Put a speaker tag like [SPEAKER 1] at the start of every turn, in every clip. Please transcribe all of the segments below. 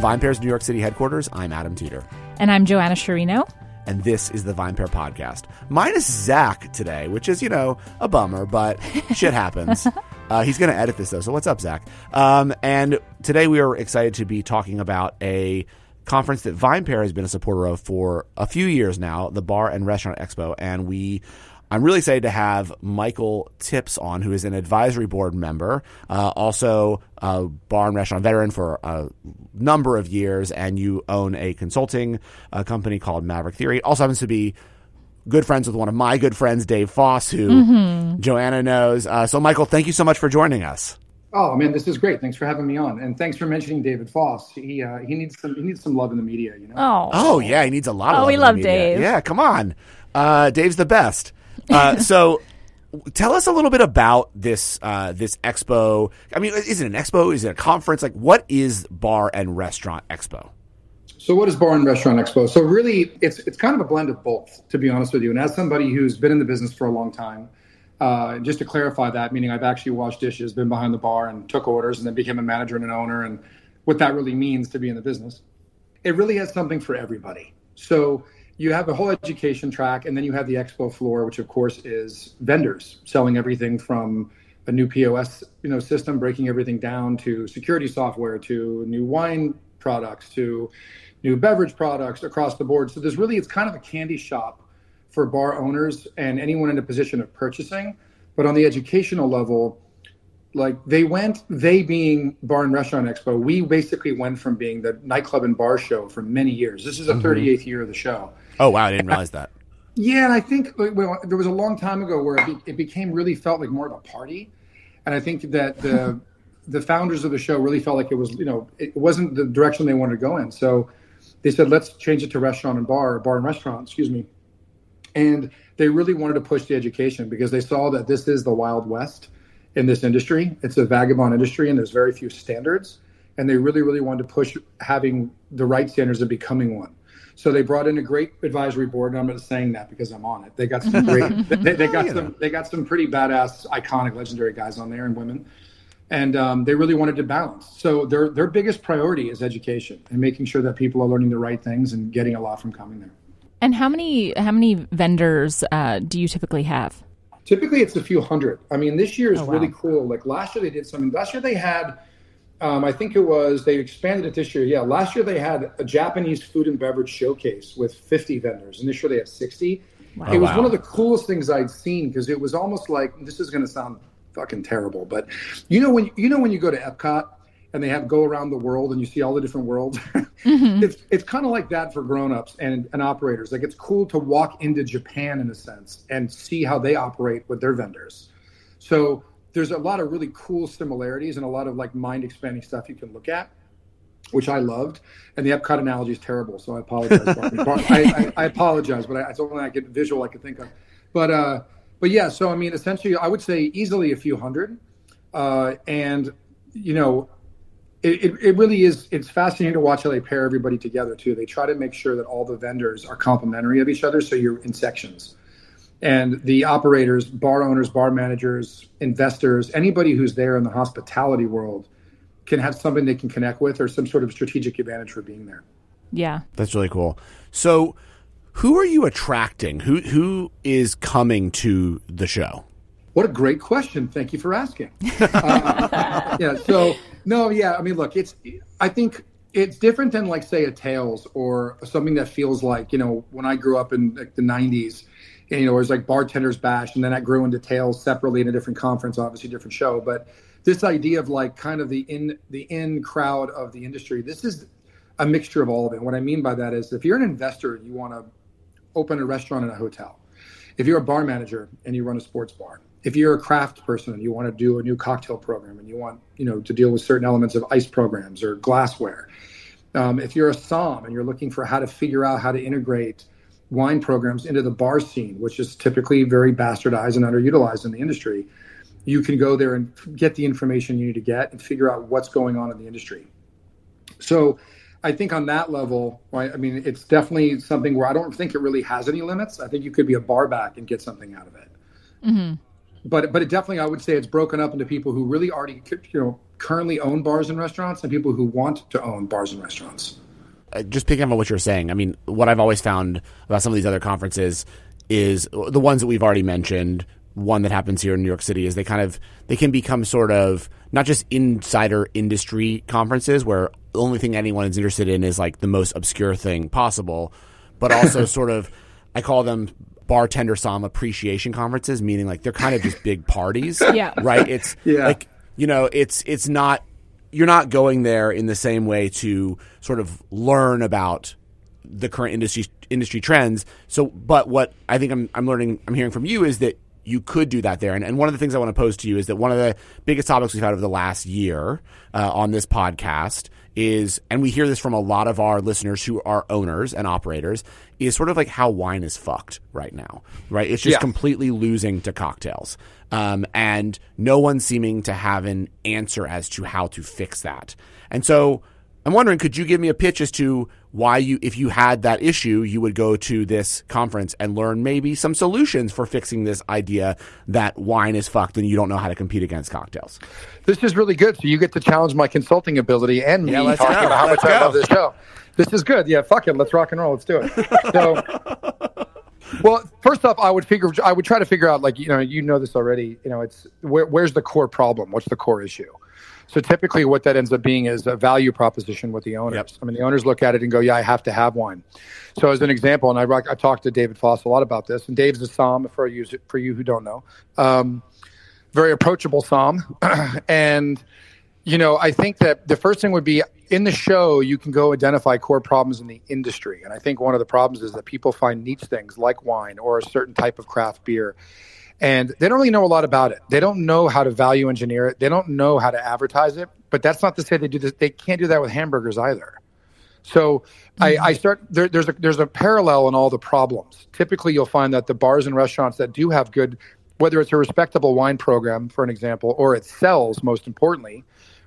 [SPEAKER 1] From VinePair's New York City headquarters, I'm Adam Teeter.
[SPEAKER 2] And I'm Joanna Sciarrino.
[SPEAKER 1] And this is the VinePair podcast. Minus Zach today, which is, you know, a bummer, but shit happens. Uh, he's going to edit this, though. So what's up, Zach? Um, and today we are excited to be talking about a conference that VinePair has been a supporter of for a few years now, the Bar and Restaurant Expo. And we I'm really excited to have Michael Tipps on, who is an advisory board member, uh, also a bar and restaurant veteran for a number of years, and you own a consulting uh, company called Maverick Theory. Also happens to be good friends with one of my good friends, Dave Foss, who mm-hmm. Joanna knows. Uh, so, Michael, thank you so much for joining us.
[SPEAKER 3] Oh man, this is great. Thanks for having me on, and thanks for mentioning David Foss. He uh, he needs some he needs some love in the media, you know.
[SPEAKER 2] Oh,
[SPEAKER 1] oh yeah, he needs a lot.
[SPEAKER 2] of
[SPEAKER 1] Oh,
[SPEAKER 2] we love Dave.
[SPEAKER 1] Yeah, come on, uh, Dave's the best. Uh, so tell us a little bit about this uh, this expo. I mean, is it an expo? Is it a conference? Like, what is Bar and Restaurant Expo?
[SPEAKER 3] So, what is Bar and Restaurant Expo? So, really, it's it's kind of a blend of both, to be honest with you. And as somebody who's been in the business for a long time, uh, just to clarify that, meaning I've actually washed dishes, been behind the bar, and took orders, and then became a manager and an owner, and what that really means to be in the business. It really has something for everybody. So you have a whole education track, and then you have the expo floor, which of course is vendors selling everything from a new POS you know system, breaking everything down to security software, to new wine products, to new beverage products across the board. So there's really it's kind of a candy shop for bar owners and anyone in a position of purchasing. But on the educational level, like they went, they being Bar and Restaurant Expo, we basically went from being the nightclub and bar show for many years. This is the mm-hmm. 38th year of the show.
[SPEAKER 1] Oh wow, I didn't realize that.
[SPEAKER 3] Yeah, and I think well, there was a long time ago where it, be, it became really felt like more of a party, and I think that the the founders of the show really felt like it was you know it wasn't the direction they wanted to go in. So they said let's change it to restaurant and bar, bar and restaurant, excuse me, and they really wanted to push the education because they saw that this is the wild west in this industry. It's a vagabond industry, and there's very few standards, and they really really wanted to push having the right standards and becoming one. So they brought in a great advisory board, and I'm not saying that because I'm on it. They got some great, they, they, got some, they got some pretty badass, iconic, legendary guys on there and women, and um, they really wanted to balance. So their their biggest priority is education and making sure that people are learning the right things and getting a lot from coming there.
[SPEAKER 2] And how many how many vendors uh, do you typically have?
[SPEAKER 3] Typically, it's a few hundred. I mean, this year is oh, wow. really cool. Like last year, they did something. Last year, they had um, I think it was they expanded it this year. Yeah, last year they had a Japanese food and beverage showcase with 50 vendors, and this year they have 60. Wow. It was wow. one of the coolest things I'd seen because it was almost like this is going to sound fucking terrible, but you know when you know when you go to Epcot and they have go around the world and you see all the different worlds. mm-hmm. It's it's kind of like that for grown-ups and, and operators. Like it's cool to walk into Japan in a sense and see how they operate with their vendors. So there's a lot of really cool similarities and a lot of like mind expanding stuff you can look at which I loved. And the Epcot analogy is terrible, so I apologize. I, I, I, apologize, but I, it's only I get visual I can think of. But uh, but yeah, so I mean, essentially, I would say easily a few hundred, uh, and you know, it, it, it, really is. It's fascinating to watch how they pair everybody together too. They try to make sure that all the vendors are complementary of each other, so you're in sections and the operators, bar owners, bar managers, investors, anybody who's there in the hospitality world can have something they can connect with or some sort of strategic advantage for being there.
[SPEAKER 2] Yeah.
[SPEAKER 1] That's really cool. So, who are you attracting? Who who is coming to the show?
[SPEAKER 3] What a great question. Thank you for asking. uh, yeah, so no, yeah, I mean, look, it's I think it's different than like say a Tales or something that feels like, you know, when I grew up in like the 90s, and, you know, it was like bartenders bash, and then that grew into Tales separately in a different conference, obviously different show. But this idea of like kind of the in the in crowd of the industry, this is a mixture of all of it. What I mean by that is, if you're an investor, you want to open a restaurant and a hotel. If you're a bar manager and you run a sports bar, if you're a craft person and you want to do a new cocktail program and you want you know to deal with certain elements of ice programs or glassware, um, if you're a som and you're looking for how to figure out how to integrate wine programs into the bar scene, which is typically very bastardized and underutilized in the industry, you can go there and get the information you need to get and figure out what's going on in the industry. So I think on that level, right, I mean, it's definitely something where I don't think it really has any limits. I think you could be a bar back and get something out of it.
[SPEAKER 2] Mm-hmm.
[SPEAKER 3] But but it definitely I would say it's broken up into people who really already you know currently own bars and restaurants and people who want to own bars and restaurants.
[SPEAKER 1] Uh, just picking up on what you're saying, I mean, what I've always found about some of these other conferences is the ones that we've already mentioned. One that happens here in New York City is they kind of they can become sort of not just insider industry conferences where the only thing anyone is interested in is like the most obscure thing possible, but also sort of I call them bartender som appreciation conferences, meaning like they're kind of just big parties.
[SPEAKER 2] yeah.
[SPEAKER 1] Right. It's
[SPEAKER 3] yeah.
[SPEAKER 1] like you know, it's it's not you're not going there in the same way to sort of learn about the current industry industry trends. So, but what I think I'm I'm learning, I'm hearing from you is that you could do that there. And, and one of the things I want to pose to you is that one of the biggest topics we've had over the last year uh, on this podcast is, and we hear this from a lot of our listeners who are owners and operators, is sort of like how wine is fucked right now, right? It's just
[SPEAKER 3] Yeah.
[SPEAKER 1] completely losing to cocktails. Um, and no one seeming to have an answer as to how to fix that. And so I'm wondering, could you give me a pitch as to why you, if you had that issue, you would go to this conference and learn maybe some solutions for fixing this idea that wine is fucked and you don't know how to compete against cocktails?
[SPEAKER 3] This is really good. So you get to challenge my consulting ability and me
[SPEAKER 1] Yeah, let's
[SPEAKER 3] talking
[SPEAKER 1] go.
[SPEAKER 3] about how
[SPEAKER 1] Let's
[SPEAKER 3] much I love this show. This is good. Yeah, fuck it. Let's rock and roll. Let's do it. So, well, first off, I would figure, I would try to figure out, like, you know, you know this already. You know, it's where, where's the core problem? What's the core issue? So typically, what that ends up being is a value proposition with the owners.
[SPEAKER 1] Yep.
[SPEAKER 3] I mean, the owners look at it and go, "Yeah, I have to have wine." So, as an example, and I, rock- I talked to David Foss a lot about this, and Dave's a som for you for you who don't know, um, very approachable som, and you know, I think that the first thing would be in the show, you can go identify core problems in the industry. And I think one of the problems is that people find niche things like wine or a certain type of craft beer. And they don't really know a lot about it. They don't know how to value engineer it. They don't know how to advertise it. But that's not to say they do this. They can't do that with hamburgers either. So I, mm-hmm. I start there, there's a there's a parallel in all the problems. Typically, you'll find that the bars and restaurants that do have good, whether it's a respectable wine program, for an example, or it sells, most importantly,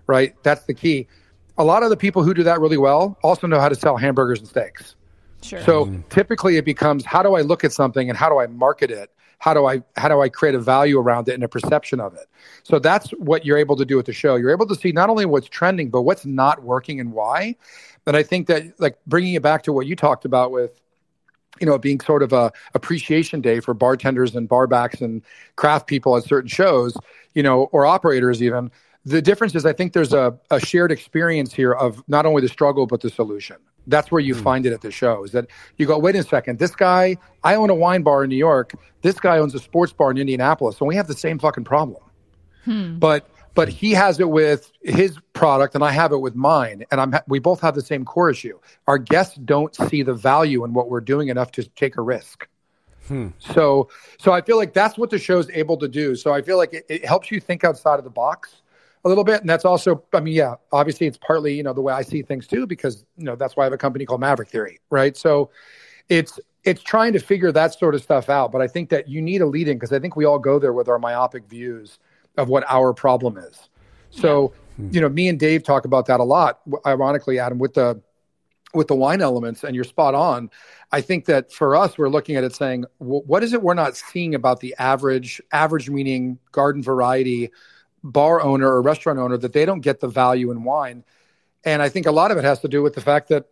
[SPEAKER 3] right? That's the key. A lot of the people who do that really well also know how to sell hamburgers and steaks.
[SPEAKER 2] Sure.
[SPEAKER 3] So mm-hmm. typically, it becomes how do I look at something and how do I market it? How do I how do I create a value around it and a perception of it? So that's what you're able to do with the show. You're able to see not only what's trending, but what's not working and why. And I think that like bringing it back to what you talked about with you know, being sort of a appreciation day for bartenders and barbacks and craft people at certain shows, you know, or operators even. The difference is I think there's a, a shared experience here of not only the struggle but the solution. That's where you hmm. find it at the show. Is that you go, wait a second, this guy, I own a wine bar in New York. This guy owns a sports bar in Indianapolis, and we have the same fucking problem. Hmm. But but he has it with his product, and I have it with mine, and I'm we both have the same core issue. Our guests don't see the value in what we're doing enough to take a risk. Hmm. So so I feel like that's what the show's able to do. So I feel like it, it helps you think outside of the box a little bit, and that's also I mean yeah, obviously it's partly you know the way I see things too because you know that's why I have a company called Maverick Theory, right? So it's it's trying to figure that sort of stuff out, but I think that you need a lead in because I think we all go there with our myopic views of what our problem is. So, hmm. you know, me and Dave talk about that a lot. Ironically, Adam, with the with the wine elements, and you're spot on. I think that for us, we're looking at it saying, what is it we're not seeing about the average, average meaning garden variety bar owner or restaurant owner that they don't get the value in wine? And I think a lot of it has to do with the fact that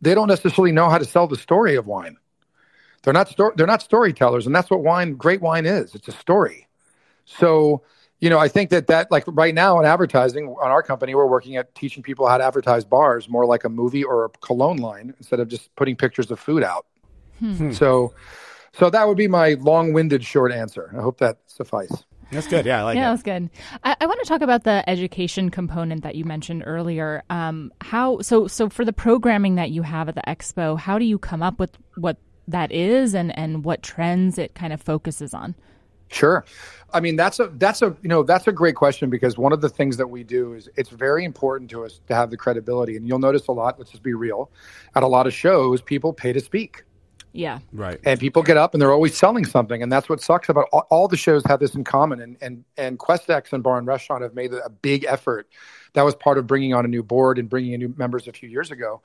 [SPEAKER 3] they don't necessarily know how to sell the story of wine. They're not sto- they're not storytellers, and that's what wine, great wine, is. It's a story. So, you know, I think that that like right now in advertising on our company, we're working at teaching people how to advertise bars more like a movie or a cologne line instead of just putting pictures of food out. Hmm. So, so that would be my long-winded short answer. I hope that suffice.
[SPEAKER 1] That's good. Yeah, I like
[SPEAKER 2] yeah,
[SPEAKER 1] it.
[SPEAKER 2] that's good. I, I want to talk about the education component that you mentioned earlier. Um, how so? So for the programming that you have at the expo, how do you come up with what that is and and what trends it kind of focuses on?
[SPEAKER 3] Sure. I mean, that's a that's a you know that's a great question because one of the things that we do is it's very important to us to have the credibility, and you'll notice a lot. Let's just be real. At a lot of shows, people pay to speak.
[SPEAKER 2] Yeah.
[SPEAKER 1] Right.
[SPEAKER 3] and people get up and they're always selling something and that's what sucks about all, all the shows have this in common and and and questex and bar and restaurant have made a big effort that was part of bringing on a new board and bringing in new members a few years ago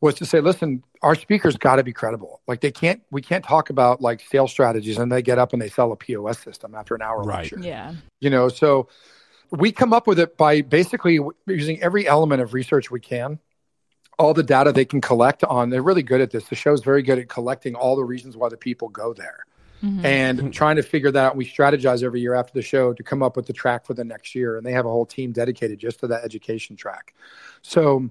[SPEAKER 3] was to say, listen, our speakers got to be credible. Like they can't, we can't talk about like sales strategies and they get up and they sell a POS system after an hour
[SPEAKER 2] right.
[SPEAKER 3] lecture.
[SPEAKER 2] Yeah.
[SPEAKER 3] You know, so we come up with it by basically using every element of research we can, all the data they can collect on. They're really good at this. The show's very good at collecting all the reasons why the people go there. Mm-hmm. and trying to figure that out. We strategize every year after the show to come up with the track for the next year. And they have a whole team dedicated just to that education track. So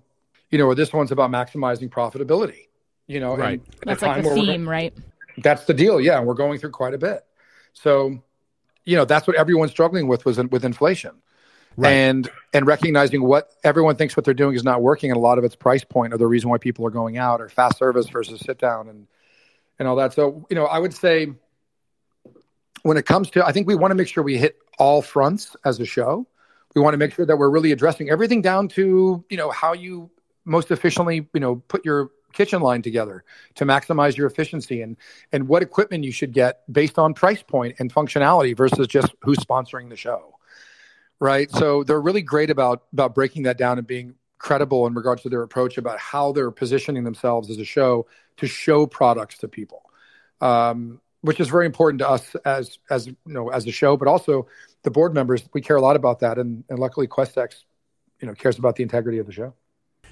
[SPEAKER 3] you know, or this one's about maximizing profitability. You know,
[SPEAKER 2] right? That's like the theme, right?
[SPEAKER 3] That's the deal. Yeah, and we're going through quite a bit. So, you know, that's what everyone's struggling with was with inflation. Right. and and recognizing what everyone thinks what they're doing is not working and a lot of it's price point or the reason why people are going out or fast service versus sit down and and all that so you know i would say when it comes to i think we want to make sure we hit all fronts as a show we want to make sure that we're really addressing everything down to you know how you most efficiently, you know, put your kitchen line together to maximize your efficiency and and what equipment you should get based on price point and functionality versus just who's sponsoring the show. Right? So they're really great about about breaking that down and being credible in regards to their approach about how they're positioning themselves as a show to show products to people. Um, which is very important to us as as you know as a show, but also the board members. We care a lot about that, and, and luckily Questex, you know, cares about the integrity of the show.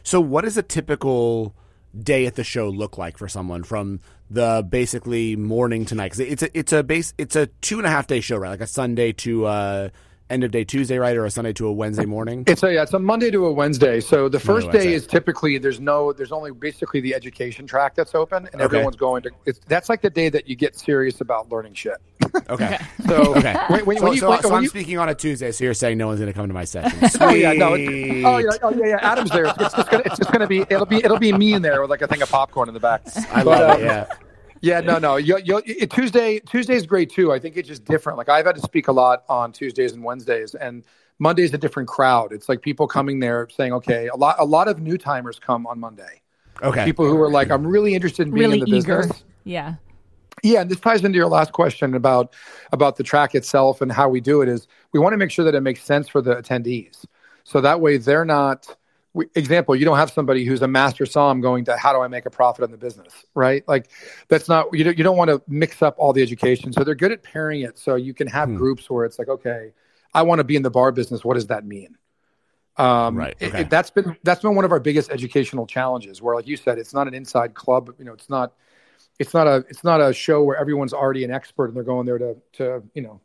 [SPEAKER 1] So, what does a typical day at the show look like for someone from the basically morning to night? Because it's a it's a base it's a two and a half day show, right? Like a Sunday to uh, end of day Tuesday, right, or a Sunday to a Wednesday morning?
[SPEAKER 3] It's a yeah, it's a Monday to a Wednesday. So the first day is typically there's no there's only basically the education track that's open, and okay. everyone's going to. It's that's like the day that you get serious about learning shit.
[SPEAKER 1] Okay.
[SPEAKER 3] so
[SPEAKER 1] okay. When, when, so, when you, so, so I'm you, speaking on a Tuesday, so you're saying no one's going to come to my session.
[SPEAKER 3] oh yeah, no. It, oh yeah, oh yeah, yeah. Adam's there. It's just gonna it's just gonna be it'll be it'll be me in there with like a thing of popcorn in the back.
[SPEAKER 1] I but, love it. Um, yeah.
[SPEAKER 3] Yeah, no, no. You, you, Tuesday, Tuesday's great too. I think it's just different. Like I've had to speak a lot on Tuesdays and Wednesdays, and Monday's a different crowd. It's like people coming there saying, "Okay." A lot, a lot of new timers come on Monday.
[SPEAKER 1] Okay.
[SPEAKER 3] People who are like, "I'm really interested in being
[SPEAKER 2] really
[SPEAKER 3] in the
[SPEAKER 2] eager.
[SPEAKER 3] business."
[SPEAKER 2] Yeah.
[SPEAKER 3] Yeah, and this ties into your last question about about the track itself and how we do it. Is we want to make sure that it makes sense for the attendees, so that way they're not example, you don't have somebody who's a master som going to how do I make a profit in the business, right? Like that's not you don't, you don't want to mix up all the education. So they're good at pairing it so you can have hmm. groups where it's like, okay, I want to be in the bar business. What does that mean?
[SPEAKER 1] Um, right. Okay.
[SPEAKER 3] It, it, that's been that's been one of our biggest educational challenges. Where, like you said, it's not an inside club. You know, it's not it's not a it's not a show where everyone's already an expert and they're going there to to you know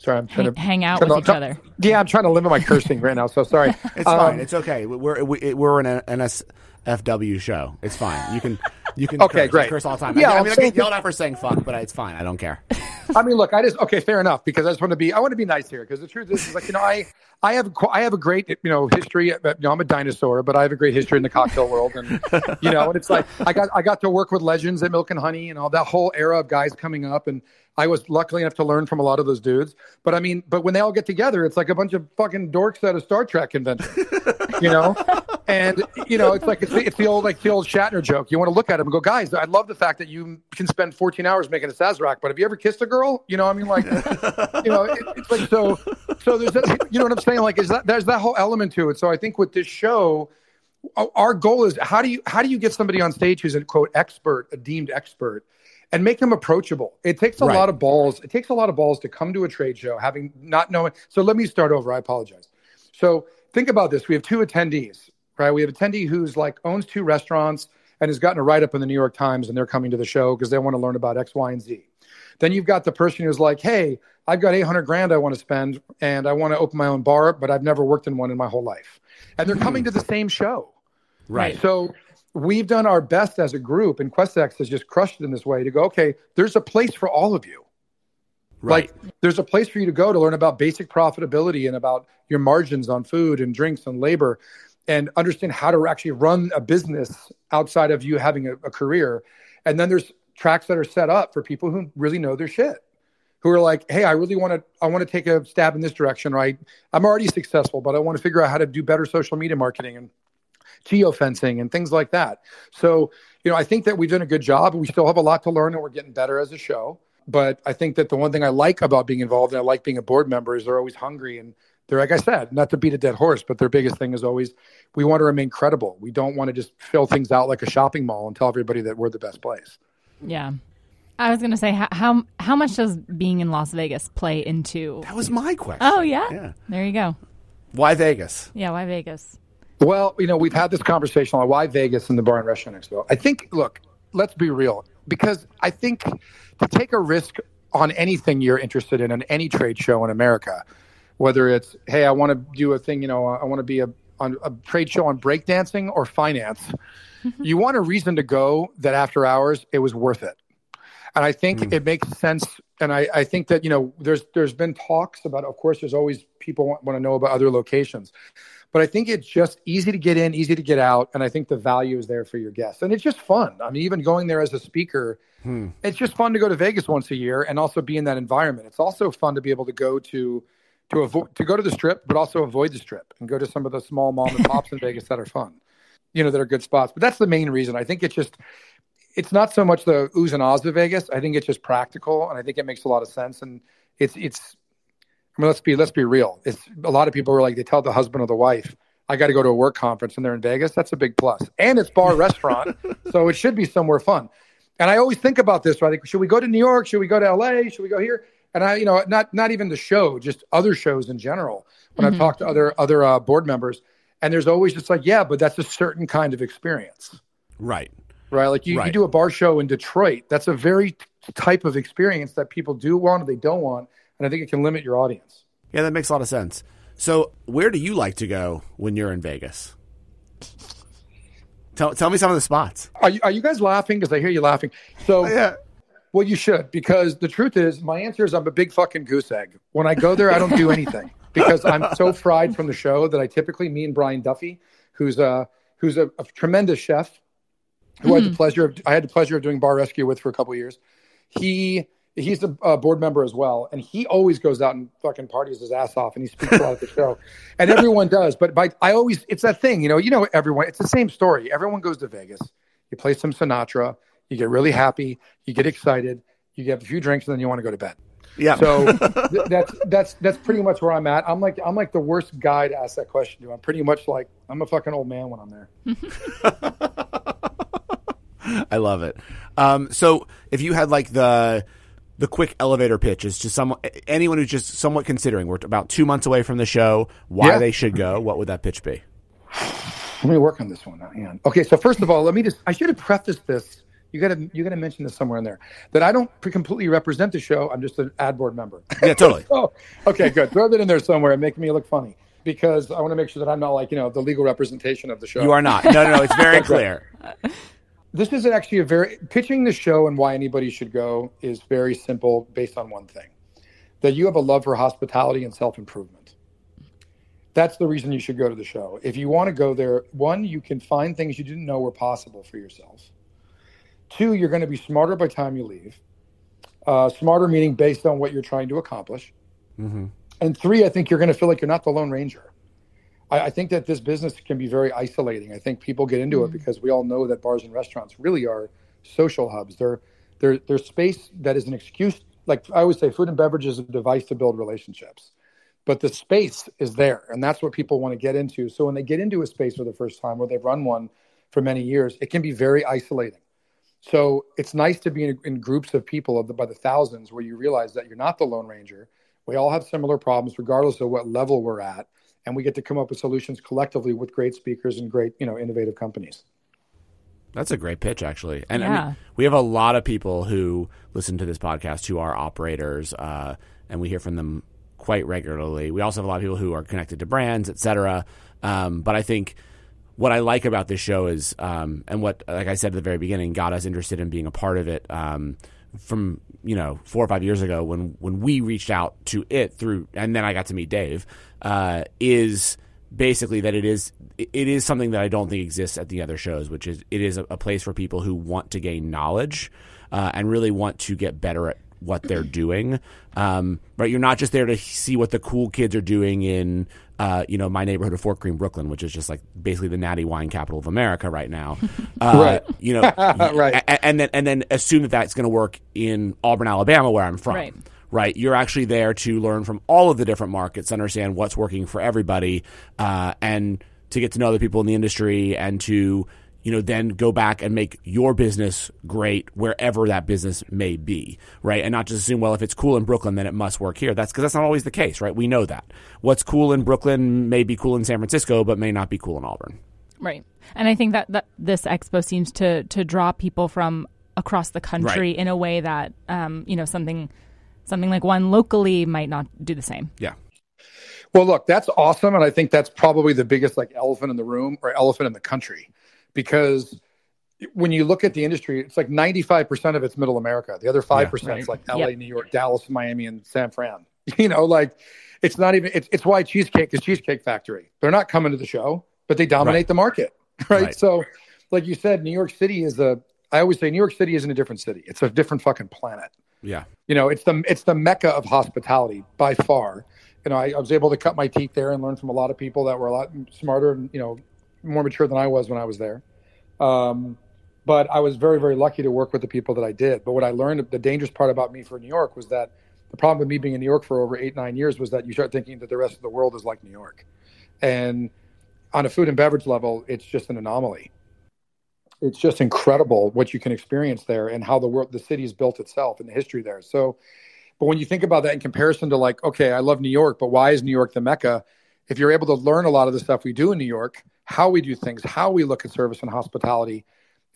[SPEAKER 3] Sorry, I'm trying hang,
[SPEAKER 2] to hang out with each other.
[SPEAKER 3] Yeah, I'm trying to limit my cursing right now. So sorry.
[SPEAKER 1] It's um, fine. It's okay. We're we, we're an NSFW show. It's fine. You can you can
[SPEAKER 3] okay,
[SPEAKER 1] curse.
[SPEAKER 3] great.
[SPEAKER 1] curse all the time.
[SPEAKER 3] Yeah,
[SPEAKER 1] I, I mean, I get yelled at for saying fuck, but it's fine. I don't care.
[SPEAKER 3] I mean, look, I just okay, fair enough. Because I just want to be I want to be nice here. Because the truth is, is, like you know, I I have I have a great you know history. Uh, you know, I'm a dinosaur, but I have a great history in the cocktail world, and you know, and it's like I got I got to work with legends at Milk and Honey and all that whole era of guys coming up and I was luckily enough to learn from a lot of those dudes. But I mean, but when they all get together, it's like a bunch of fucking dorks at a Star Trek convention, you know. And you know, it's like it's the, it's the old like the old Shatner joke. You want to look at him and go, guys, I love the fact that you can spend 14 hours making a Sazerac, but have you ever kissed a girl? You know, I mean, like, you know, it, it's like so. So there's, that, you know what I'm saying? Like, is that there's that whole element to it. So I think with this show, our goal is how do you how do you get somebody on stage who's a quote expert, a deemed expert and make them approachable. It takes a right. lot of balls. It takes a lot of balls to come to a trade show having not knowing. So let me start over. I apologize. So think about this. We have two attendees, right? We have attendee who's like owns two restaurants and has gotten a write up in the New York Times and they're coming to the show because they want to learn about X, Y, and Z. Then you've got the person who's like, hey, I've got 800 grand I want to spend and I want to open my own bar, but I've never worked in one in my whole life. And they're coming to the same show.
[SPEAKER 1] Right.
[SPEAKER 3] So we've done our best as a group, and Questex has just crushed it in this way to go, okay, there's a place for all of you.
[SPEAKER 1] Right.
[SPEAKER 3] Like there's a place for you to go to learn about basic profitability and about your margins on food and drinks and labor and understand how to actually run a business outside of you having a, a career. And then there's tracks that are set up for people who really know their shit who are like, hey, I really want to, I want to take a stab in this direction, right? I'm already successful, but I want to figure out how to do better social media marketing and geofencing and things like that. So, you know, I think that we've done a good job. We still have a lot to learn and we're getting better as a show. But I think that the one thing I like about being involved and I like being a board member is they're always hungry and they're like I said, not to beat a dead horse, but their biggest thing is always we want to remain credible. We don't want to just fill things out like a shopping mall and tell everybody that we're the best place.
[SPEAKER 2] Yeah. I was going to say how, how how much does being in Las Vegas play into
[SPEAKER 1] That was my question.
[SPEAKER 2] Oh yeah.
[SPEAKER 1] Yeah.
[SPEAKER 2] There you go.
[SPEAKER 1] Why Vegas?
[SPEAKER 2] Yeah, why Vegas?
[SPEAKER 3] Well, you know, we've had this conversation on why Vegas and the Bar and Restaurant Expo. I think, look, let's be real, because I think to take a risk on anything you're interested in, in any trade show in America, whether it's, hey, I want to do a thing, you know, I want to be a, on a trade show on breakdancing or finance, you want a reason to go that after hours it was worth it. And I think mm. it makes sense. And I, I think that, you know, there's there's been talks about, of course, there's always people want, want to know about other locations. But I think it's just easy to get in, easy to get out, and I think the value is there for your guests, and it's just fun. I mean, even going there as a speaker, hmm. it's just fun to go to Vegas once a year and also be in that environment. It's also fun to be able to go to to avoid to go to the strip, but also avoid the strip and go to some of the small mom and pops in Vegas that are fun, you know, that are good spots. But that's the main reason. I think it's just it's not so much the oohs and ahs of Vegas. I think it's just practical, and I think it makes a lot of sense. And it's it's I mean, let's be let's be real. It's a lot of people are like they tell the husband or the wife, "I got to go to a work conference," and they're in Vegas. That's a big plus, and it's bar restaurant, so it should be somewhere fun. And I always think about this. Right? Like, should we go to New York? Should we go to L.A.? Should we go here? And I, you know, not not even the show, just other shows in general. When mm-hmm. I've talked to other other uh, board members, and there's always just like, yeah, but that's a certain kind of experience,
[SPEAKER 1] right?
[SPEAKER 3] Right. Like you, right. you do a bar show in Detroit. That's a very type of experience that people do want or they don't want and I think it can limit your audience.
[SPEAKER 1] Yeah, that makes a lot of sense. So, where do you like to go when you're in Vegas? Tell, tell me some of the spots.
[SPEAKER 3] Are you, are you guys laughing? Because I hear you laughing. So, yeah. Well, you should, because the truth is, my answer is I'm a big fucking goose egg. When I go there, I don't do anything because I'm so fried from the show that I typically, me and Brian Duffy, who's a who's a, a tremendous chef, who mm-hmm. I had the hmm. pleasure of I had the pleasure of doing bar rescue with for a couple years. He he's a uh, board member as well, and he always goes out and fucking parties his ass off, and he speaks a lot at the show, and everyone does. But by I always, it's that thing, you know, you know, everyone. It's the same story. Everyone goes to Vegas. You play some Sinatra. You get really happy. You get excited. You get a few drinks, and then you want to go to bed.
[SPEAKER 1] Yeah.
[SPEAKER 3] So th- that's that's that's pretty much where I'm at. I'm like I'm like the worst guy to ask that question to. I'm pretty much like I'm a fucking old man when I'm there.
[SPEAKER 1] I love it. Um, so if you had like the the quick elevator pitch is to someone, anyone who's just somewhat considering. We're about two months away from the show. Why yeah. they should go? What would that pitch be?
[SPEAKER 3] Let me work on this one. Ian. Okay, so first of all, let me just. I should have prefaced this. You got to you got to mention this somewhere in there that I don't completely represent the show. I'm just an ad board member.
[SPEAKER 1] Yeah, totally.
[SPEAKER 3] oh, okay, good. Throw that in there somewhere and make me look funny because I want to make sure that I'm not like you know the legal representation of the show.
[SPEAKER 1] You are not. No, no, no. It's very clear
[SPEAKER 3] this is actually a very pitching the show and why anybody should go is very simple based on one thing that you have a love for hospitality and self-improvement that's the reason you should go to the show if you want to go there one you can find things you didn't know were possible for yourself two you're going to be smarter by time you leave uh, smarter meaning based on what you're trying to accomplish mm-hmm. and three i think you're going to feel like you're not the lone ranger I, I, think that this business can be very isolating. I think people get into mm. it because we all know that bars and restaurants really are social hubs. They're they're they're space that is an excuse. Like I always say, food and beverage is a device to build relationships, but the space is there, and that's what people want to get into. So when they get into a space for the first time, or they've run one for many years, it can be very isolating. So it's nice to be in, in groups of people of the, by the thousands where you realize that you're not the lone ranger. We all have similar problems, regardless of what level we're at and we get to come up with solutions collectively with great speakers and great you know innovative companies
[SPEAKER 1] that's a great pitch actually and yeah. I mean, we have a lot of people who listen to this podcast who are operators uh, and we hear from them quite regularly we also have a lot of people who are connected to brands etc um, but i think what I like about this show is, um, and what, like I said at the very beginning, got us interested in being a part of it. Um, from you know four or five years ago when when we reached out to it through and then I got to meet Dave uh, is basically that it is it is something that I don't think exists at the other shows, which is it is a, a place for people who want to gain knowledge uh, and really want to get better at what they're doing. Um, right, you're not just there to see what the cool kids are doing in uh, you know, my neighborhood of Fort Greene, Brooklyn, which is just like basically the natty wine capital of America right now. Uh,
[SPEAKER 3] right.
[SPEAKER 1] You know,
[SPEAKER 3] right.
[SPEAKER 1] And, and, then and then assume that that's going to work in Auburn, Alabama, where I'm from.
[SPEAKER 2] Right.
[SPEAKER 1] Right. You're actually there to learn from all of the different markets, understand what's working for everybody, uh, and to get to know other people in the industry and to you know, then go back and make your business great wherever that business may be, right? And not just assume, well, if it's cool in Brooklyn, then it must work here. That's because that's not always the case, right? We know that. What's cool in Brooklyn may be cool in San Francisco, but may not be cool in Auburn.
[SPEAKER 2] Right. And I think that, that this expo seems to to draw people from across the country
[SPEAKER 1] Right.
[SPEAKER 2] in a way that um, you know, something something like one locally might not do the same.
[SPEAKER 1] Yeah.
[SPEAKER 3] Well, look, that's awesome, and I think that's probably the biggest like elephant in the room or elephant in the country, because when you look at the industry, it's like ninety five percent of it's Middle America. The other five percent is like L.A.,
[SPEAKER 2] Yep.
[SPEAKER 3] New York, Dallas, Miami, and San Fran. You know, like it's not even. It's it's why Cheesecake is Cheesecake Factory. They're not coming to the show, but they dominate
[SPEAKER 1] Right.
[SPEAKER 3] the market, right?
[SPEAKER 1] Right.
[SPEAKER 3] So, like you said, New York City is a. I always say New York City isn't a different city. It's a different fucking planet
[SPEAKER 1] Yeah.
[SPEAKER 3] you know it's the it's the mecca of hospitality by far you know I, I was able to cut my teeth there and learn from a lot of people that were a lot smarter and you know more mature than i was when i was there. Um, but i was very very lucky to work with the people that i did. But what i learned the dangerous part about me for new york was that the problem with me being in new york for over eight nine years was that you start thinking that the rest of the world is like new york. And on a food and beverage level it's just an anomaly. It's just incredible what you can experience there and how the world the city city's built itself and the history there. So but when you think about that in comparison to like okay i love new york but why is new york the mecca? If you're able to learn a lot of the stuff we do in new york how we do things how we look at service and hospitality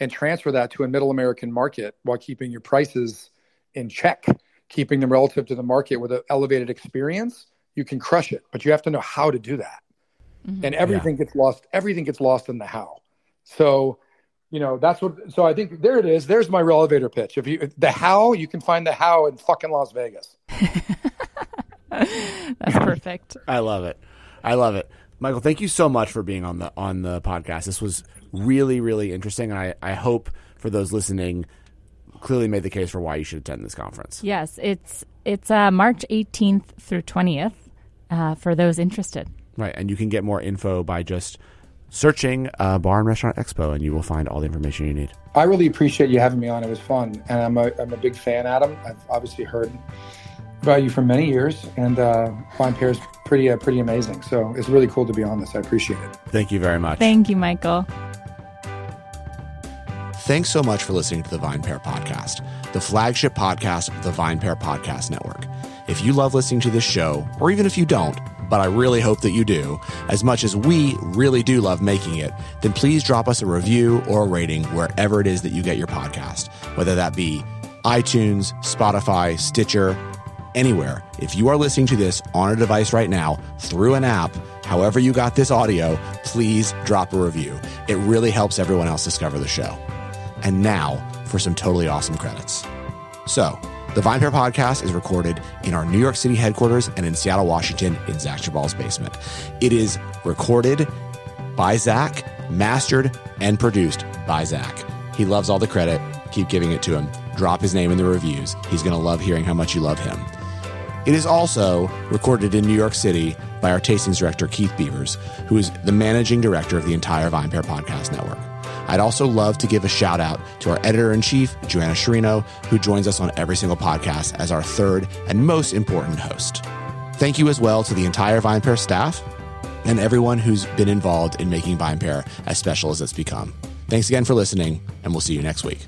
[SPEAKER 3] and transfer that to a middle american market while keeping your prices in check keeping them relative to the market with an elevated experience you can crush it but you have to know how to do that. Mm-hmm. And everything gets lost everything gets lost in the how. So you know that's what so i think there it is. There's my real elevator pitch. If you the how you can find the how in fucking las vegas.
[SPEAKER 2] That's perfect.
[SPEAKER 1] I love it. I love it. Michael, thank you so much for being on the on the podcast. This was really, really interesting, and I, I hope for those listening clearly made the case for why you should attend this conference.
[SPEAKER 2] Yes, it's it's uh, March 18th through 20th uh, for those interested.
[SPEAKER 1] Right, and you can get more info by just searching uh, Bar and Restaurant Expo, and you will find all the information you need.
[SPEAKER 3] i really appreciate you having me on it was fun and i'm a, I'm a big fan adam i've obviously heard about you for many years and uh VinePair is pretty uh, pretty amazing so it's really cool to be on this i appreciate it
[SPEAKER 1] Thank you very much.
[SPEAKER 2] Thank you, Michael.
[SPEAKER 1] Thanks so much for listening to the VinePair Podcast, the flagship podcast of the VinePair Podcast Network. If you love listening to this show, or even if you don't, but I really hope that you do, as much as we really do love making it, then please drop us a review or a rating wherever it is that you get your podcast, whether that be iTunes, Spotify, Stitcher, anywhere. If you are listening to this on a device right now through an app, however you got this audio, please drop a review. It really helps everyone else discover the show. And now for some totally awesome credits. So, the VinePair podcast is recorded in our New York City headquarters and in Seattle, Washington, in Zach Geballe's basement. It is recorded by Zach, mastered, and produced by Zach. He loves all the credit. Keep giving it to him. Drop his name in the reviews. He's going to love hearing how much you love him. It is also recorded in New York City by our tastings director, Keith Beavers, who is the managing director of the entire VinePair Podcast Network. I'd also love to give a shout out to our editor in chief, Joanna Sciarrino, who joins us on every single podcast as our third and most important host. Thank you as well to the entire VinePair staff and everyone who's been involved in making VinePair as special as it's become. Thanks again for listening, and we'll see you next week.